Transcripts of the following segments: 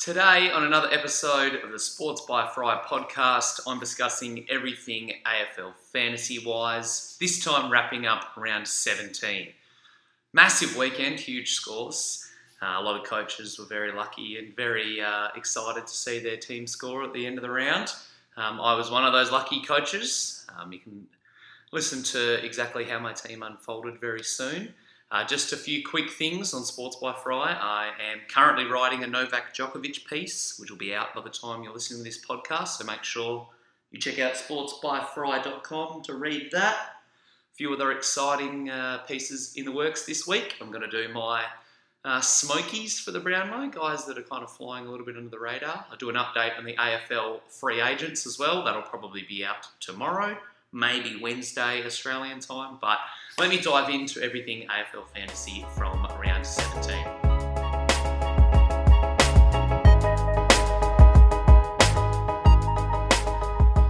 Today, on another episode of the Sports by Fry podcast, I'm discussing everything AFL fantasy wise, this time wrapping up round 17. Massive weekend, huge scores. Uh, a lot of coaches were very lucky and very uh, excited to see their team score at the end of the round. Um, I was one of those lucky coaches. Um, you can listen to exactly how my team unfolded very soon. Uh, just a few quick things on Sports by Fry. I am currently writing a Novak Djokovic piece, which will be out by the time you're listening to this podcast. So make sure you check out sportsbyfry.com to read that. A few other exciting uh, pieces in the works this week. I'm going to do my uh, Smokies for the Brownlow, guys that are kind of flying a little bit under the radar. I'll do an update on the AFL free agents as well. That'll probably be out tomorrow maybe Wednesday Australian time. But let me dive into everything AFL fantasy from round 17.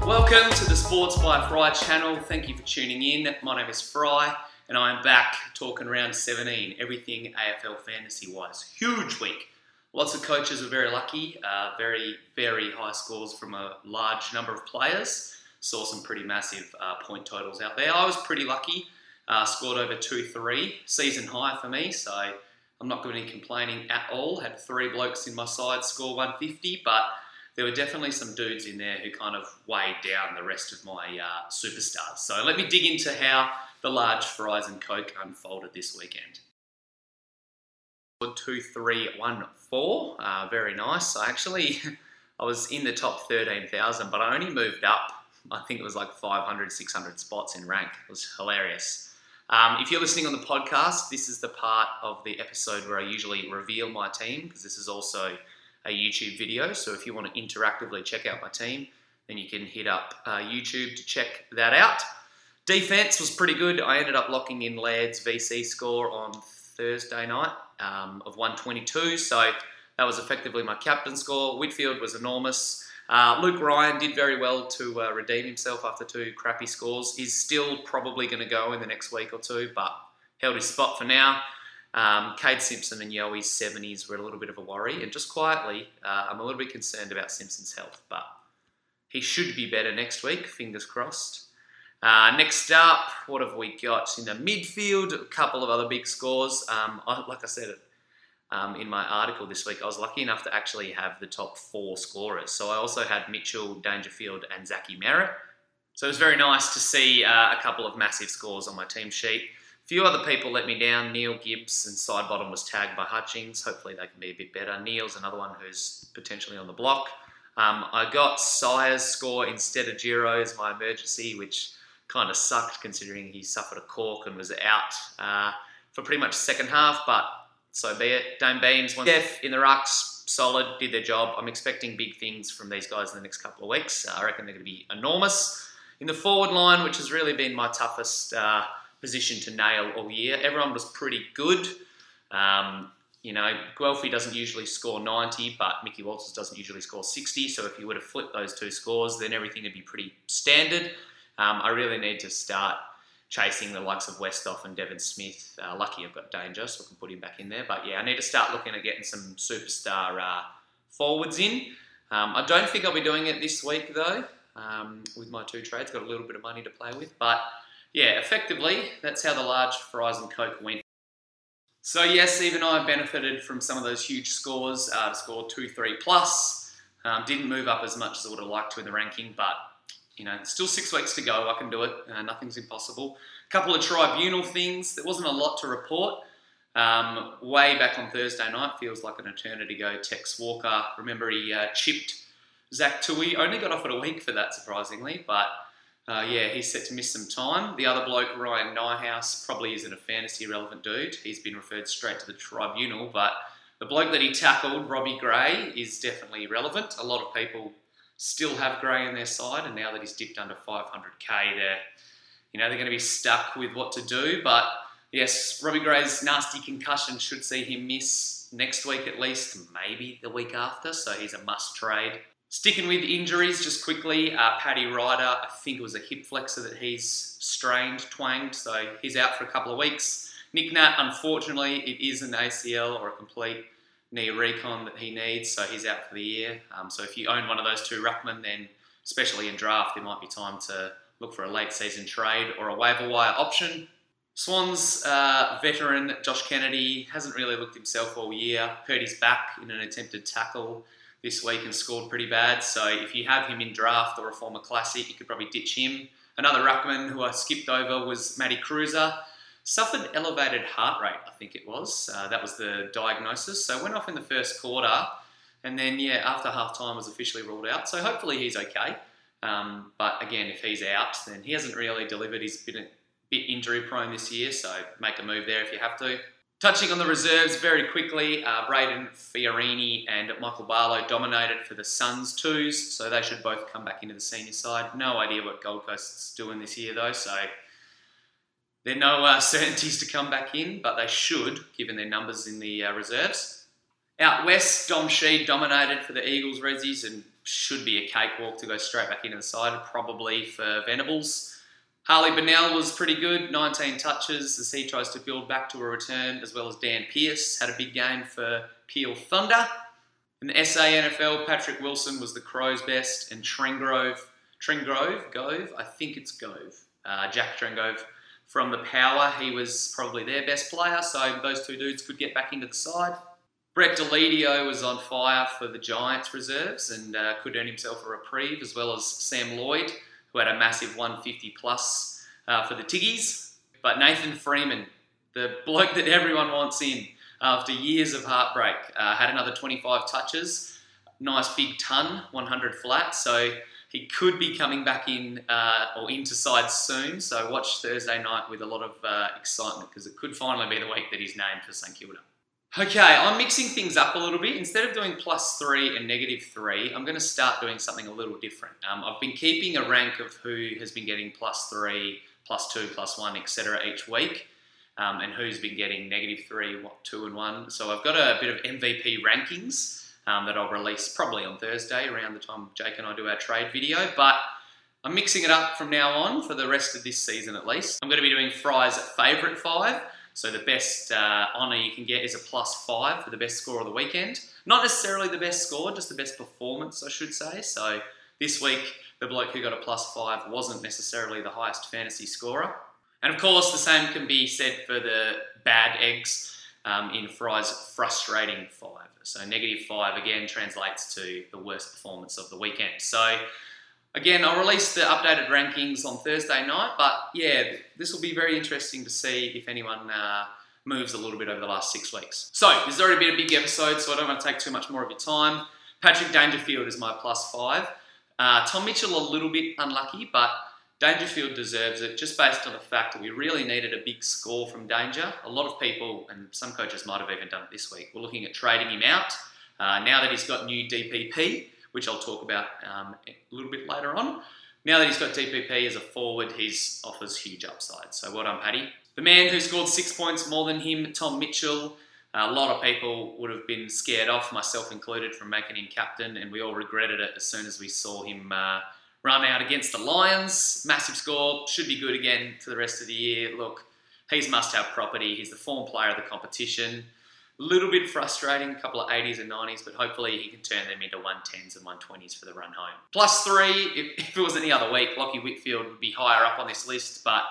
Welcome to the Sports by Fry channel. Thank you for tuning in. My name is Fry, and I am back talking round 17, everything AFL fantasy wise. Huge week. Lots of coaches were very lucky, uh, very, very high scores from a large number of players saw some pretty massive uh, point totals out there. I was pretty lucky, uh, scored over 2 3, season high for me, so I'm not going to be complaining at all. Had three blokes in my side score 150, but there were definitely some dudes in there who kind of weighed down the rest of my uh, superstars. So let me dig into how the large fries and coke unfolded this weekend. Two, three, one, four. Uh, very nice. I actually, I was in the top 13,000, but I only moved up I think it was like 500, 600 spots in rank. It was hilarious. Um, if you're listening on the podcast, this is the part of the episode where I usually reveal my team because this is also a YouTube video. So if you want to interactively check out my team, then you can hit up uh, YouTube to check that out. Defense was pretty good. I ended up locking in Laird's VC score on Thursday night um, of 122. So that was effectively my captain score. Whitfield was enormous. Uh, Luke Ryan did very well to uh, redeem himself after two crappy scores. He's still probably going to go in the next week or two, but held his spot for now. Um, Kade Simpson and Yoey's 70s were a little bit of a worry, and just quietly, uh, I'm a little bit concerned about Simpson's health, but he should be better next week, fingers crossed. Uh, next up, what have we got in the midfield? A couple of other big scores. Um, I, like I said, um, in my article this week, I was lucky enough to actually have the top four scorers. So I also had Mitchell, Dangerfield, and Zachy Merrett. So it was very nice to see uh, a couple of massive scores on my team sheet. A few other people let me down. Neale Gibbs and Sidebottom was tagged by Hutchings. Hopefully they can be a bit better. Neale's another one who's potentially on the block. Um, I got Sier's score instead of Giro as my emergency, which kind of sucked considering he suffered a cork and was out uh, for pretty much second half. But so be it. Dayne Beams, one Def in the rucks, solid, did their job. I'm expecting big things from these guys in the next couple of weeks. Uh, I reckon they're going to be enormous. In the forward line, which has really been my toughest uh, position to nail all year, everyone was pretty good. Um, you know, Guelfi doesn't usually score 90, but Mickey Walters doesn't usually score 60. So if you were to flip those two scores, then everything would be pretty standard. Um, I really need to start chasing the likes of Westhoff and Devon Smith. Uh, lucky I've got Danger, so I can put him back in there. But yeah, I need to start looking at getting some superstar uh, forwards in. Um, I don't think I'll be doing it this week though, um, with my two trades. Got a little bit of money to play with. But yeah, effectively, that's how the large fries and Coke went. So yes, even I benefited from some of those huge scores. Uh, score 2-3 plus. Um, didn't move up as much as I would have liked to in the ranking, but you know, still six weeks to go. I can do it. Uh, nothing's impossible. A couple of tribunal things. There wasn't a lot to report. Um, way back on Thursday night, feels like an eternity ago. Tex Walker, remember he uh, chipped Zach Tuohy. Only got off offered a week for that, surprisingly, but uh, yeah, he's set to miss some time. The other bloke, Ryan Nyhuis, probably isn't a fantasy relevant dude. He's been referred straight to the tribunal, but the bloke that he tackled, Robbie Gray, is definitely relevant. A lot of people still have Gray in their side, and now that he's dipped under 500k, they're you know they're going to be stuck with what to do. But yes, Robbie Gray's nasty concussion should see him miss next week at least, maybe the week after. So he's a must trade. Sticking with injuries, just quickly, uh, Paddy Ryder, I think it was a hip flexor that he's strained, twanged, so he's out for a couple of weeks. Nick Nat, unfortunately, it is an ACL or a complete knee recon that he needs, so he's out for the year. Um, so if you own one of those two ruckmen, then especially in draft, there might be time to look for a late season trade or a waiver wire option. Swans uh, veteran Josh Kennedy hasn't really looked himself all year. Hurt his back in an attempted tackle this week and scored pretty bad. So if you have him in draft or a former classic, you could probably ditch him. Another ruckman who I skipped over was Matty Kreuzer. Suffered elevated heart rate, I think it was. Uh, that was the diagnosis. So went off in the first quarter, and then yeah, after half time was officially ruled out. So hopefully he's okay. Um, but again, if he's out, then he hasn't really delivered. He's been a bit injury prone this year, so make a move there if you have to. Touching on the reserves very quickly, uh, Brayden Fiorini and Michael Barlow dominated for the Suns twos, so they should both come back into the senior side. No idea what Gold Coast's doing this year though, so there are no uh, certainties to come back in, but they should, given their numbers in the uh, reserves. Out west, Dom Sheed dominated for the Eagles Rezzies and should be a cakewalk to go straight back into the side, probably for Venables. Harley Bennell was pretty good, 19 touches as he tries to build back to a return, as well as Dan Pearce had a big game for Peel Thunder. In the SANFL, Patrick Wilson was the Crows' best, and Trengrove, Trengrove, Gove, I think it's Gove, uh, Jack Trengove from the Power, he was probably their best player, so those two dudes could get back into the side. Brett Deledio was on fire for the Giants reserves and uh, could earn himself a reprieve, as well as Sam Lloyd, who had a massive 150 plus uh, for the Tiggies. But Nathan Freeman, the bloke that everyone wants in after years of heartbreak, uh, had another 25 touches. Nice big ton, 100 flat. So he could be coming back in uh, or into side soon. So watch Thursday night with a lot of uh, excitement because it could finally be the week that he's named for St Kilda. Okay, I'm mixing things up a little bit. Instead of doing plus three and negative three, I'm going to start doing something a little different. Um, I've been keeping a rank of who has been getting plus three, plus two, plus one, etc. each week, um, and who's been getting negative three, two, and one. So I've got a bit of MVP rankings um, that I'll release probably on Thursday around the time Jake and I do our trade video. But I'm mixing it up from now on for the rest of this season at least. I'm going to be doing Fry's favourite five. So the best uh, honour you can get is a plus five for the best score of the weekend. Not necessarily the best score, just the best performance, I should say. So this week, the bloke who got a plus five wasn't necessarily the highest fantasy scorer. And of course, the same can be said for the bad eggs um, in Fry's frustrating five. So negative five again translates to the worst performance of the weekend. So Again, I'll release the updated rankings on Thursday night, but yeah, this will be very interesting to see if anyone uh, moves a little bit over the last six weeks. So, this has already been a big episode, so I don't want to take too much more of your time. Patrick Dangerfield is my plus five. Uh, Tom Mitchell, a little bit unlucky, but Dangerfield deserves it just based on the fact that we really needed a big score from Danger. A lot of people, and some coaches might have even done it this week, were looking at trading him out. Uh, now that he's got new DPP, which I'll talk about um, a little bit later on. Now that he's got DPP as a forward, he offers huge upside. So well done, Paddy. The man who scored six points more than him, Tom Mitchell. A lot of people would have been scared off, myself included, from making him captain, and we all regretted it as soon as we saw him uh, run out against the Lions. Massive score, should be good again for the rest of the year. Look, he's must-have property. He's the form player of the competition A little bit frustrating, a couple of 80s and 90s, but hopefully he can turn them into 110s and 120s for the run home. Plus three, if, if it was any other week, Lockie Whitfield would be higher up on this list, but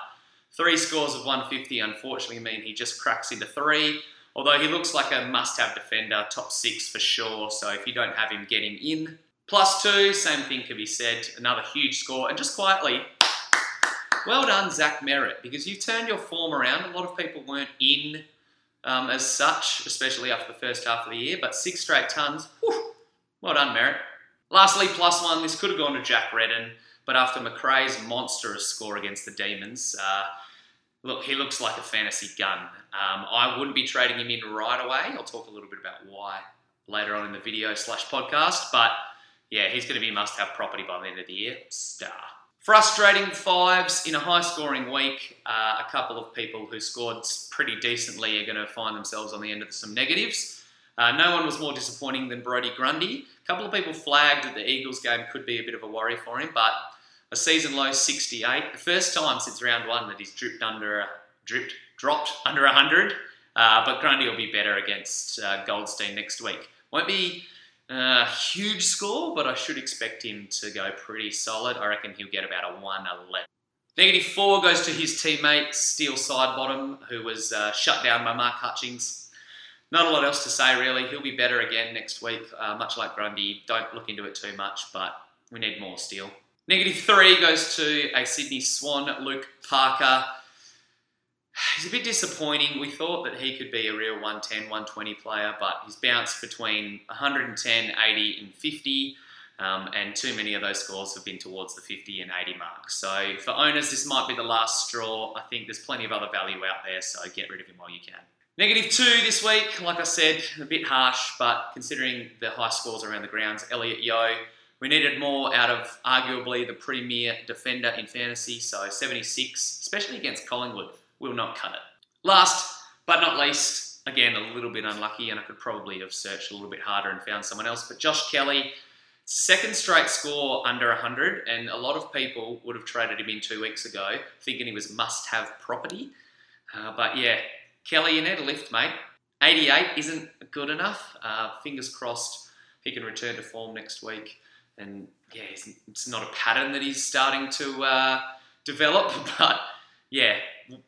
three scores of 150 unfortunately mean he just cracks into three. Although he looks like a must-have defender, top six for sure, so if you don't have him, get him in. Plus two, same thing can be said, another huge score, and just quietly, well done, Zach Merrett, because you turned your form around. A lot of people weren't in um, as such, especially after the first half of the year. But six straight tons, whew, well done, Merrett. Lastly, plus one, this could have gone to Jack Redden, but after Macrae's monstrous score against the Demons, uh, look, he looks like a fantasy gun. Um, I wouldn't be trading him in right away. I'll talk a little bit about why later on in the video slash podcast, but yeah, he's going to be must-have property by the end of the year. Star. Frustrating fives in a high scoring week. Uh, a couple of people who scored pretty decently are going to find themselves on the end of some negatives. Uh, no one was more disappointing than Brodie Grundy. A couple of people flagged that the Eagles game could be a bit of a worry for him, but a season low 68, the first time since round one that he's dripped under, dripped, dropped under 100. Uh, Uh, but Grundy will be better against uh, Goldstein next week. Won't be a huge score, but I should expect him to go pretty solid. I reckon he'll get about a 111. Negative four goes to his teammate, Steele Sidebottom, who was uh, shut down by Mark Hutchings. Not a lot else to say, really. He'll be better again next week, uh, much like Grundy. Don't look into it too much, but we need more Steele. Negative three goes to a Sydney Swan, Luke Parker. He's a bit disappointing. We thought that he could be a real 110, 120 player, but he's bounced between 110, 80, and 50. Um, and too many of those scores have been towards the 50 and 80 mark. So for owners, this might be the last straw. I think there's plenty of other value out there, so get rid of him while you can. Negative two this week, like I said, a bit harsh, but considering the high scores around the grounds, Elliot Yeo, we needed more out of arguably the premier defender in fantasy, so 76, especially against Collingwood, will not cut it. Last but not least, again, a little bit unlucky, and I could probably have searched a little bit harder and found someone else, but Josh Kelly, second straight score under 100, and a lot of people would have traded him in two weeks ago thinking he was must have property. Uh, but yeah, Kelly, you need a lift, mate. 88 isn't good enough. Uh, fingers crossed he can return to form next week and yeah, it's not a pattern that he's starting to uh, develop, but yeah,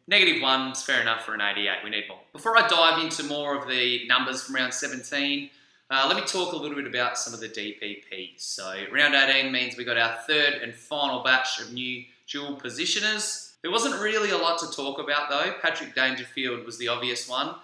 negative one's fair enough for an 88. We need more. Before I dive into more of the numbers from round 17, uh, let me talk a little bit about some of the DPPs. So, round 18 means we got our third and final batch of new dual positioners. There wasn't really a lot to talk about though. Patrick Dangerfield was the obvious one.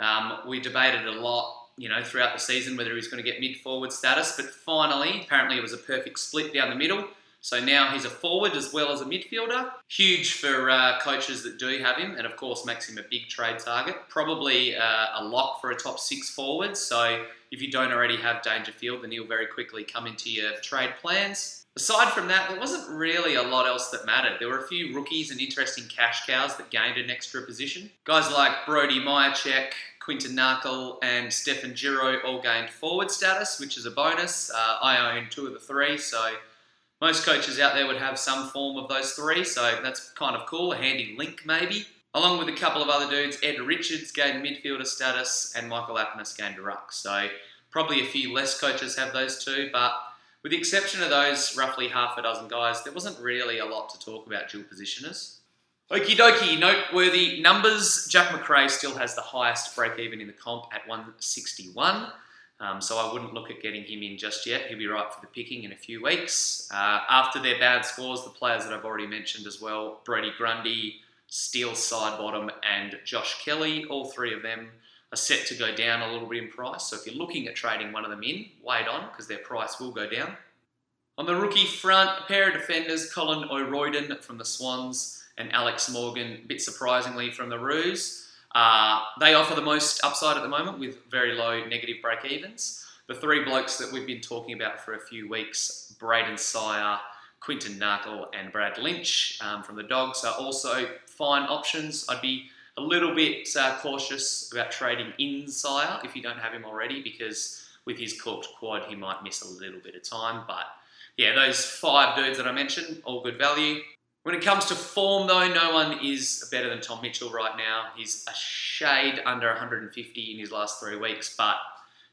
Um, we debated a lot you know, throughout the season whether he's going to get mid forward status. But finally, apparently, it was a perfect split down the middle. So now he's a forward as well as a midfielder. Huge for uh, coaches that do have him, and of course makes him a big trade target. Probably uh, a lock for a top six forward. So if you don't already have Dangerfield, then he'll very quickly come into your trade plans. Aside from that, there wasn't really a lot else that mattered. There were a few rookies and interesting cash cows that gained an extra position. Guys like Brody Mihocek, Quinton Narkle and Stefan Giro all gained forward status, which is a bonus. Uh, I own two of the three, so most coaches out there would have some form of those three, so that's kind of cool, a handy link maybe. Along with a couple of other dudes, Ed Richards gained midfielder status and Michael Apeness gained a ruck. So probably a few less coaches have those two, but with the exception of those roughly half a dozen guys, there wasn't really a lot to talk about dual positioners. Okie dokie, noteworthy numbers. Jack Macrae still has the highest break even in the comp at 161. Um, so I wouldn't look at getting him in just yet. He'll be right for the picking in a few weeks. Uh, after their bad scores, the players that I've already mentioned as well Brodie Grundy, Steele Sidebottom, and Josh Kelly, all three of them are set to go down a little bit in price. So if you're looking at trading one of them in, wait on because their price will go down. On the rookie front, a pair of defenders, Colin O'Riordan from the Swans and Alex Morgan, a bit surprisingly from the Roos. Uh, they offer the most upside at the moment with very low negative break evens. The three blokes that we've been talking about for a few weeks, Brayden Sier, Quinton Narkle, and Brad Lynch um, from the Dogs, are also fine options. I'd be a little bit uh, cautious about trading in Sier if you don't have him already because with his corked quad, he might miss a little bit of time. But yeah, those five dudes that I mentioned, all good value. When it comes to form, though, no one is better than Tom Mitchell right now. He's a shade under 150 in his last three weeks, but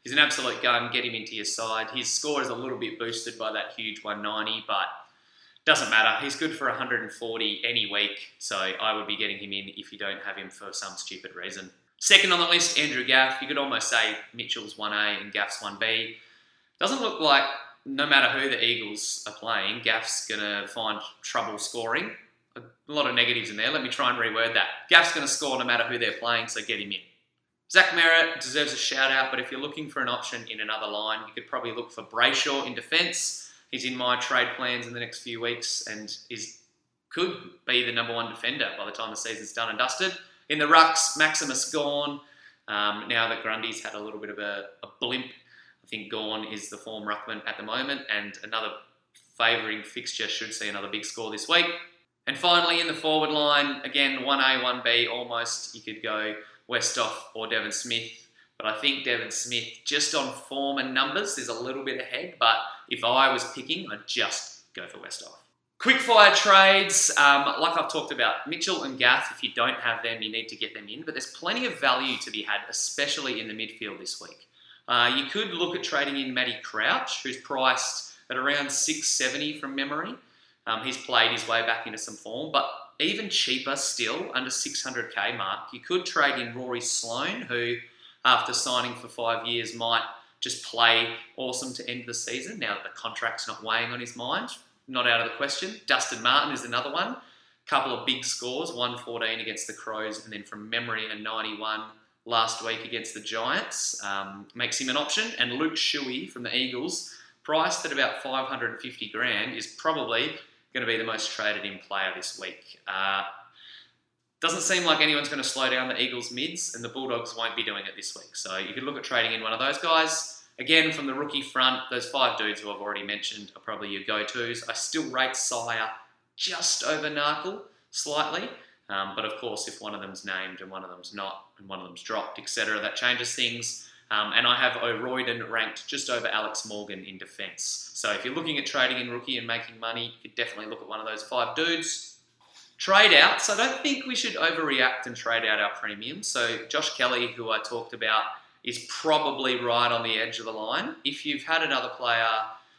he's an absolute gun. Get him into your side. His score is a little bit boosted by that huge 190, but doesn't matter. He's good for 140 any week, so I would be getting him in if you don't have him for some stupid reason. Second on the list, Andrew Gaff. You could almost say Mitchell's 1A and Gaff's 1B. Doesn't look like no matter who the Eagles are playing, Gaff's going to find trouble scoring. A lot of negatives in there. Let me try and reword that. Gaff's going to score no matter who they're playing, so get him in. Zach Merrett deserves a shout out, but if you're looking for an option in another line, you could probably look for Brayshaw in defence. He's in my trade plans in the next few weeks and is could be the number one defender by the time the season's done and dusted. In the rucks, Maximus Gawn. Um, now that Grundy's had a little bit of a, a blimp I think Gawn is the form ruckman at the moment, and another favouring fixture should see another big score this week. And finally, in the forward line, again, 1A, 1B, almost you could go Westhoff or Devon Smith. But I think Devon Smith, just on form and numbers, is a little bit ahead. But if I was picking, I'd just go for Westhoff. Quickfire trades, um, like I've talked about, Mitchell and Gaff, if you don't have them, you need to get them in, but there's plenty of value to be had, especially in the midfield this week. Uh, you could look at trading in Matty Crouch, who's priced at around 670 from memory. Um, he's played his way back into some form, but even cheaper still, under 600k mark, you could trade in Rory Sloane, who, after signing for five years, might just play awesome to end the season now that the contract's not weighing on his mind not out of the question. Dustin Martin is another one. Couple of big scores, 114 against the Crows, and then from memory, a 91 last week against the Giants. Um, makes him an option. And Luke Shuey from the Eagles, priced at about 550 grand, is probably going to be the most traded in player this week. Uh, doesn't seem like anyone's going to slow down the Eagles mids, and the Bulldogs won't be doing it this week. So you could look at trading in one of those guys. Again, from the rookie front, those five dudes who I've already mentioned are probably your go-tos. I still rate Sier just over Narkle slightly, um, but of course, if one of them's named and one of them's not, and one of them's dropped, etc., that changes things. Um, and I have O'Riordan ranked just over Alex Morgan in defence. So if you're looking at trading in rookie and making money, you could definitely look at one of those five dudes. Trade out. So I don't think we should overreact and trade out our premium. So Josh Kelly, who I talked about, is probably right on the edge of the line. If you've had another player,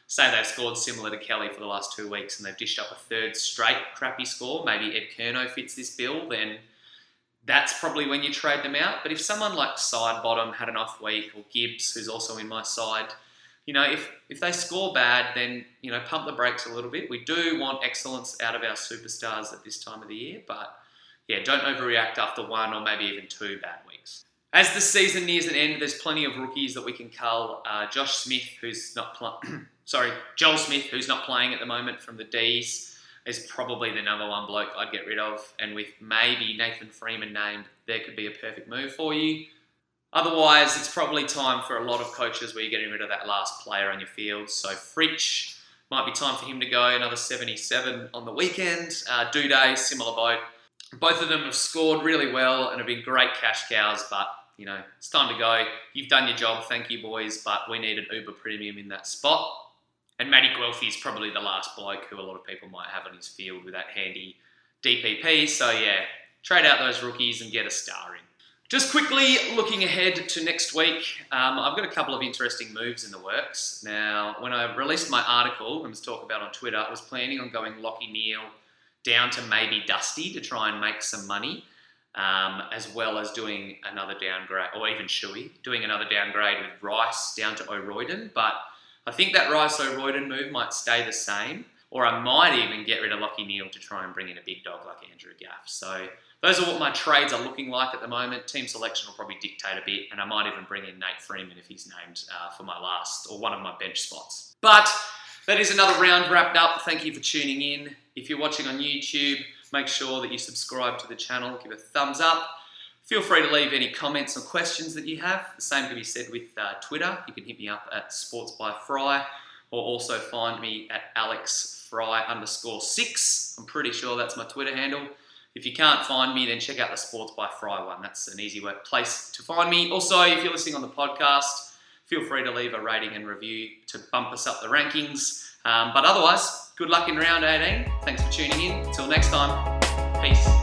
say they've scored similar to Kelly for the last two weeks and they've dished up a third straight crappy score, maybe Ed Curnow fits this bill, then that's probably when you trade them out. But if someone like Sidebottom had an off week, or Gibbs, who's also in my side, you know, if, if they score bad, then, you know, pump the brakes a little bit. We do want excellence out of our superstars at this time of the year, but yeah, don't overreact after one or maybe even two bad weeks. As the season nears an end, there's plenty of rookies that we can cull. Uh, Josh Smith, who's not pl- sorry, Joel Smith, who's not playing at the moment from the D's, is probably the number one bloke I'd get rid of. And with maybe Nathan Freeman named, there could be a perfect move for you. Otherwise, it's probably time for a lot of coaches where you're getting rid of that last player on your field. So Fritsch might be time for him to go. Another 77 on the weekend. Uh, Day, similar boat. Both of them have scored really well and have been great cash cows, but you know, it's time to go. You've done your job. Thank you, boys. But we need an Uber premium in that spot. And Matty Guelfi is probably the last bloke who a lot of people might have on his field with that handy DPP. So, yeah, trade out those rookies and get a star in. Just quickly looking ahead to next week, um, I've got a couple of interesting moves in the works. Now, when I released my article and was talking about on Twitter, I was planning on going Lachie Neale down to maybe Dusty to try and make some money um, as well as doing another downgrade, or even Shuey, doing another downgrade with Rice down to O'Riordan. But I think that Rice O'Riordan move might stay the same, or I might even get rid of Lachie Neale to try and bring in a big dog like Andrew Gaff. So those are what my trades are looking like at the moment. Team selection will probably dictate a bit, and I might even bring in Nate Freeman if he's named uh, for my last or one of my bench spots. But that is another round wrapped up. Thank you for tuning in. If you're watching on YouTube, Make sure that you subscribe to the channel, give a thumbs up. Feel free to leave any comments or questions that you have. The same can be said with uh, Twitter. You can hit me up at Sports by Fry or also find me at Alex Fry underscore six. I'm pretty sure that's my Twitter handle. If you can't find me, then check out the Sports by Fry one. That's an easy place to find me. Also, if you're listening on the podcast, feel free to leave a rating and review to bump us up the rankings. Um, but otherwise, good luck in round 18. Thanks for tuning in. Until next time, peace.